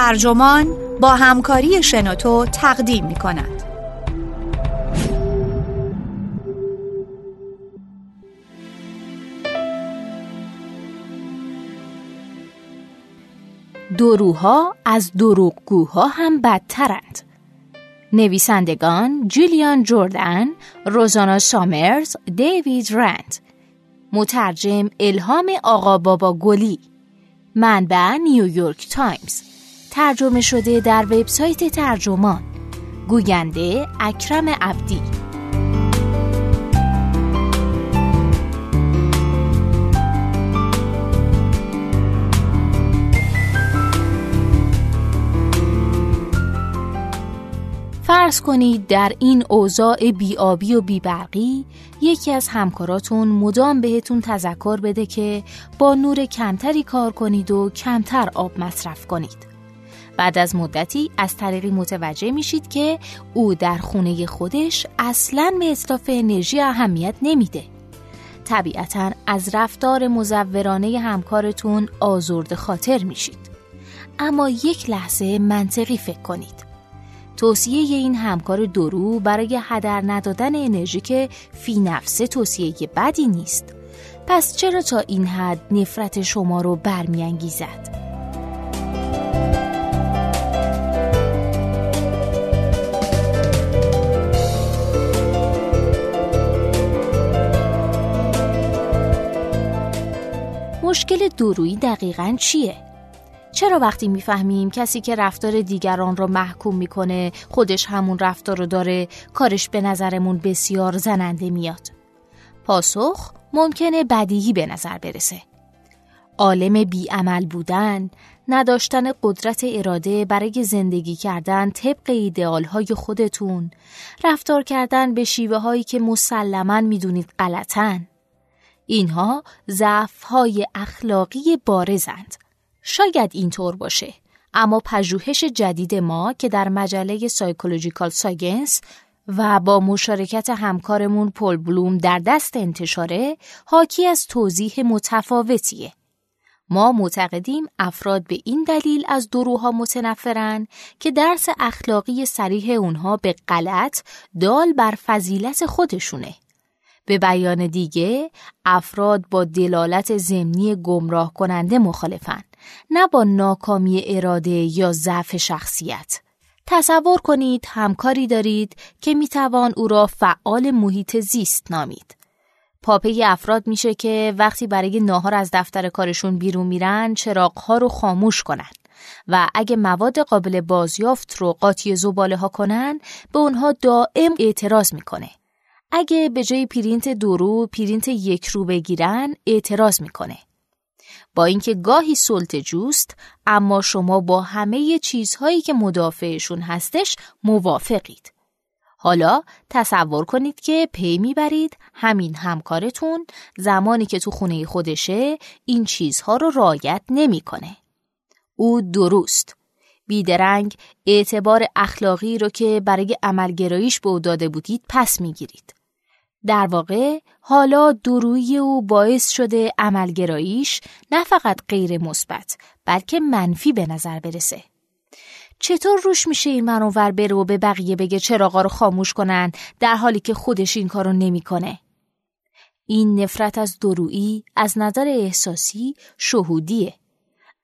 ترجمان با همکاری شنوتو تقدیم می کند. دروها از دروغگوها هم بدترند. نویسندگان جولیان جوردن، روزانا سامرز، دیوید رند مترجم الهام آقا بابا گلی منبع نیویورک تایمز ترجمه شده در وبسایت ترجمان گوینده اکرم عبدی فرض کنید در این اوضاع بیابی و بیبرقی یکی از همکاراتون مدام بهتون تذکر بده که با نور کمتری کار کنید و کمتر آب مصرف کنید. بعد از مدتی از طریقی متوجه میشید که او در خونه خودش اصلا به اصلاف انرژی اهمیت نمیده. طبیعتا از رفتار مزورانه همکارتون آزرد خاطر میشید. اما یک لحظه منطقی فکر کنید. توصیه این همکار درو برای هدر ندادن انرژی که فی نفسه توصیه بدی نیست پس چرا تا این حد نفرت شما رو برمیانگیزد؟ مشکل درویی دقیقا چیه؟ چرا وقتی می‌فهمیم کسی که رفتار دیگران رو محکوم می‌کنه خودش همون رفتار رو داره کارش به نظرمون بسیار زننده میاد؟ پاسخ ممکنه بدیهی به نظر برسه. عالم بیعمل بودن، نداشتن قدرت اراده برای زندگی کردن طبق ایدئال های خودتون، رفتار کردن به شیوه هایی که مسلما می‌دونید غلطن. اینها ضعف های اخلاقی بارزند. شاید اینطور باشه اما پژوهش جدید ما که در مجله Psychological Science و با مشارکت همکارمون پل بلوم در دست انتشاره حاکی از توضیح متفاوتیه. ما معتقدیم افراد به این دلیل از دروها متنفرن که درس اخلاقی صریح اونها به غلط دال بر فضیلت خودشونه. به بیان دیگه افراد با دلالت ضمنی گمراه کننده مخالفن نه با ناکامی اراده یا ضعف شخصیت. تصور کنید همکاری دارید که می‌توان او را فعال محیط زیست نامید. پاپی افراد میشه که وقتی برای ناهار از دفتر کارشون بیرون میرن چراغها رو خاموش کنن و اگه مواد قابل بازیافت رو قاطی زباله ها کنن به اونها دائم اعتراض می‌کنه. اگه به جای پرینت دورو پرینت یک رو بگیرن اعتراض می‌کنه. با اینکه گاهی سلط جوست اما شما با همه چیزهایی که مدافعشون هستش موافقید. حالا تصور کنید که پی می‌برید همین همکارتون زمانی که تو خونه خودشه این چیزها رو رایت نمی‌کنه. او درست بیدرنگ اعتبار اخلاقی رو که برای عملگراییش به او داده بودید پس می‌گیرید. در واقع حالا دروی او باعث شده عملگراییش نه فقط غیر مثبت بلکه منفی به نظر برسه. چطور روش میشه این منور بره و به بقیه بگه چراغا رو خاموش کنن در حالی که خودش این کارو نمی‌کنه؟ این نفرت از درویی از نظر احساسی شهودیه.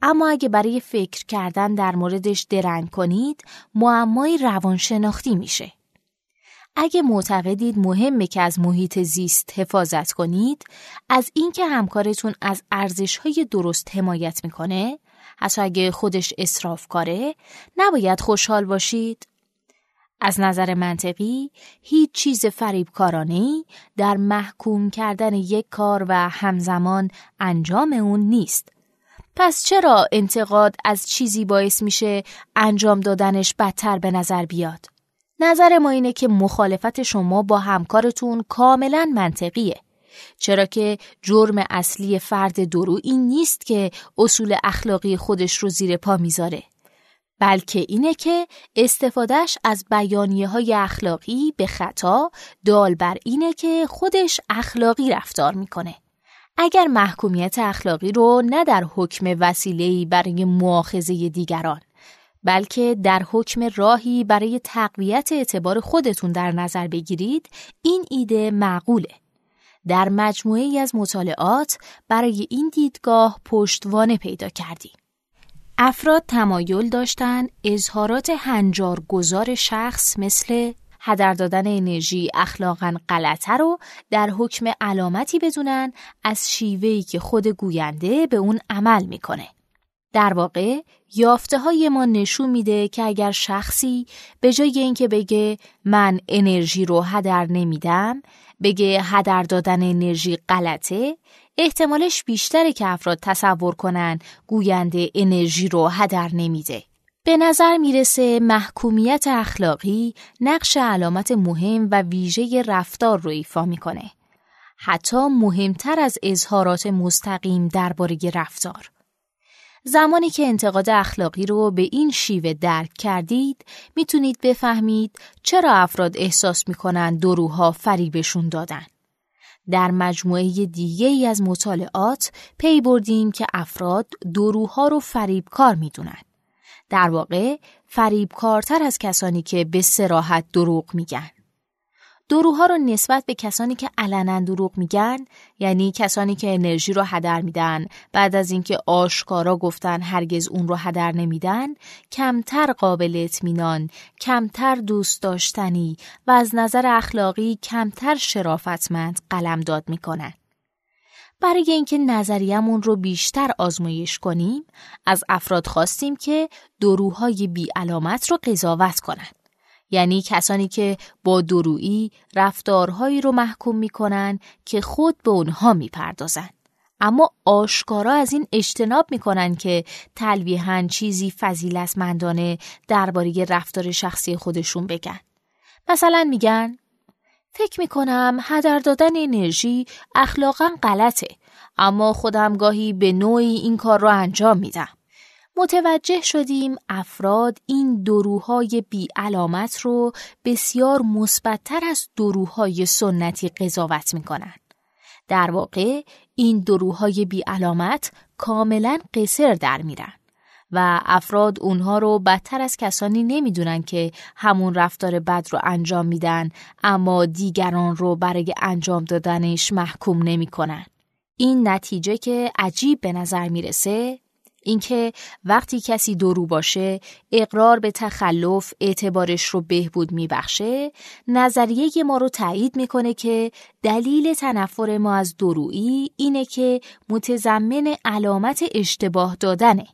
اما اگه برای فکر کردن در موردش درنگ کنید معمای روانشناختی میشه. اگه معتقدید مهمه که از محیط زیست حفاظت کنید از اینکه همکارتون از ارزش های درست حمایت می‌کنه حتی اگه خودش اصراف کاره نباید خوشحال باشید از نظر منطقی هیچ چیز فریبکارانه در محکوم کردن یک کار و همزمان انجام اون نیست پس چرا انتقاد از چیزی باعث میشه انجام دادنش بدتر به نظر بیاد؟ نظر ما اینه که مخالفت شما با همکارتون کاملا منطقیه. چرا که جرم اصلی فرد درو این نیست که اصول اخلاقی خودش رو زیر پا می‌ذاره. بلکه اینه که استفادهش از بیانیه های اخلاقی به خطا دال بر اینه که خودش اخلاقی رفتار می‌کنه. اگر محکومیت اخلاقی رو نه در حکم وسیله‌ای برای معاخذه دیگران بلکه در حکم راهی برای تقویت اعتبار خودتون در نظر بگیرید این ایده معقوله. در مجموعه ای از مطالعات برای این دیدگاه پشتوانه پیدا کردیم. افراد تمایل داشتن اظهارات هنجار گذار شخص مثل هدر دادن انرژی اخلاقا غلطه رو در حکم علامتی بدونن از شیوهی که خود گوینده به اون عمل می‌کنه. در واقع یافته های ما نشون میده که اگر شخصی به جای اینکه بگه من انرژی رو هدر نمیدم بگه هدر دادن انرژی غلطه احتمالش بیشتره که افراد تصور کنن گوینده انرژی رو هدر نمیده. به نظر می‌رسه محکومیت اخلاقی نقش علامت مهم و ویژه رفتار رو ایفا می‌کنه. حتی مهمتر از اظهارات مستقیم درباره رفتار. زمانی که انتقاد اخلاقی رو به این شیوه درک کردید می‌تونید بفهمید چرا افراد احساس می‌کنن دروها فریبشون دادن. در مجموعه دیگه ای از مطالعات پی بردیم که افراد دروها رو فریبکار می‌دونن. در واقع فریبکارتر از کسانی که به سراحت دروغ میگن. دروها رو نسبت به کسانی که علنا دروغ میگن یعنی کسانی که انرژی رو هدر میدن بعد از اینکه آشکارا گفتن هرگز اون رو هدر نمیدن کمتر قابل اطمینان کمتر دوست داشتنی و از نظر اخلاقی کمتر شرافتمند قلمداد می‌کنن. برای اینکه نظریمون رو بیشتر آزمایش کنیم از افراد خواستیم که دروهای بی علامت رو قضاوت کنند یعنی کسانی که با درویی رفتارهایی رو محکوم می‌کنن که خود به اونها می‌پردازن. اما آشکارا از این اجتناب می‌کنن که تلویحا چیزی فضیلتمندانه درباره رفتار شخصی خودشون بگن. مثلا میگن فکر می‌کنم هدر دادن انرژی اخلاقا غلطه اما خودم گاهی به نوعی این کار رو انجام میدم. متوجه شدیم افراد این دروهای بی علامت رو بسیار مثبتتر از دروهای سنتی قضاوت می کنند. در واقع این دروهای بی علامت کاملا قصر در میرن و افراد اونها رو بدتر از کسانی نمی‌دونن که همون رفتار بد رو انجام میدن اما دیگران رو برای انجام دادنش محکوم نمی‌کنن. این نتیجه که عجیب به نظر می‌رسه اینکه وقتی کسی درو باشه اقرار به تخلف اعتبارش رو بهبود میبخشه نظریه ما رو تایید می‌کنه که دلیل تنفر ما از درویی اینه که متضمن علامت اشتباه دادنه.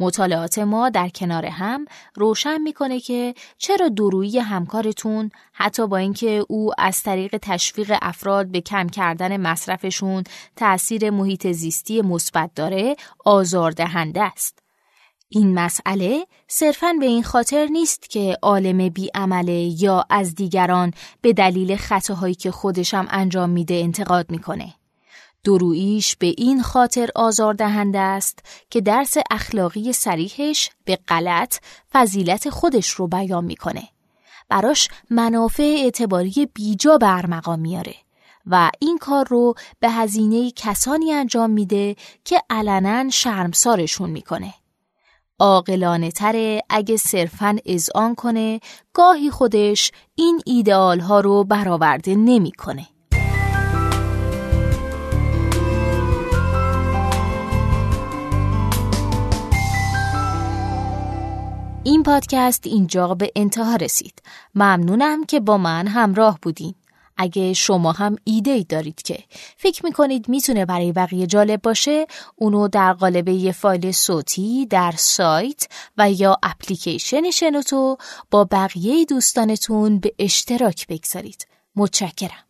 مطالعات ما در کنار هم روشن می‌کنه که چرا درویی همکارتون حتی با اینکه او از طریق تشویق افراد به کم کردن مصرفشون تأثیر محیط زیستی مثبت داره آزاردهنده است. این مسئله صرفاً به این خاطر نیست که عالم بیعمله یا از دیگران به دلیل خطاهایی که خودشم انجام میده انتقاد می‌کنه. درویش به این خاطر آزاردهنده است که درس اخلاقی سریحش به غلط فضیلت خودش رو بیان می‌کنه. براش منافع اعتباری بیجا برمقام میاره و این کار رو به هزینه کسانی انجام میده که علنا شرمسارشون می‌کنه. عاقلانه تره اگه صرفاً اذعان کنه گاهی خودش این ایدئال ها رو برآورده نمی‌کنه. این پادکست اینجا به انتها رسید. ممنونم که با من همراه بودین. اگه شما هم ایده ای دارید که فکر می‌کنید می‌تونه برای بقیه جالب باشه اونو در قالب یه فایل صوتی در سایت و یا اپلیکیشن شنوتو با بقیه دوستانتون به اشتراک بگذارید. متشکرم.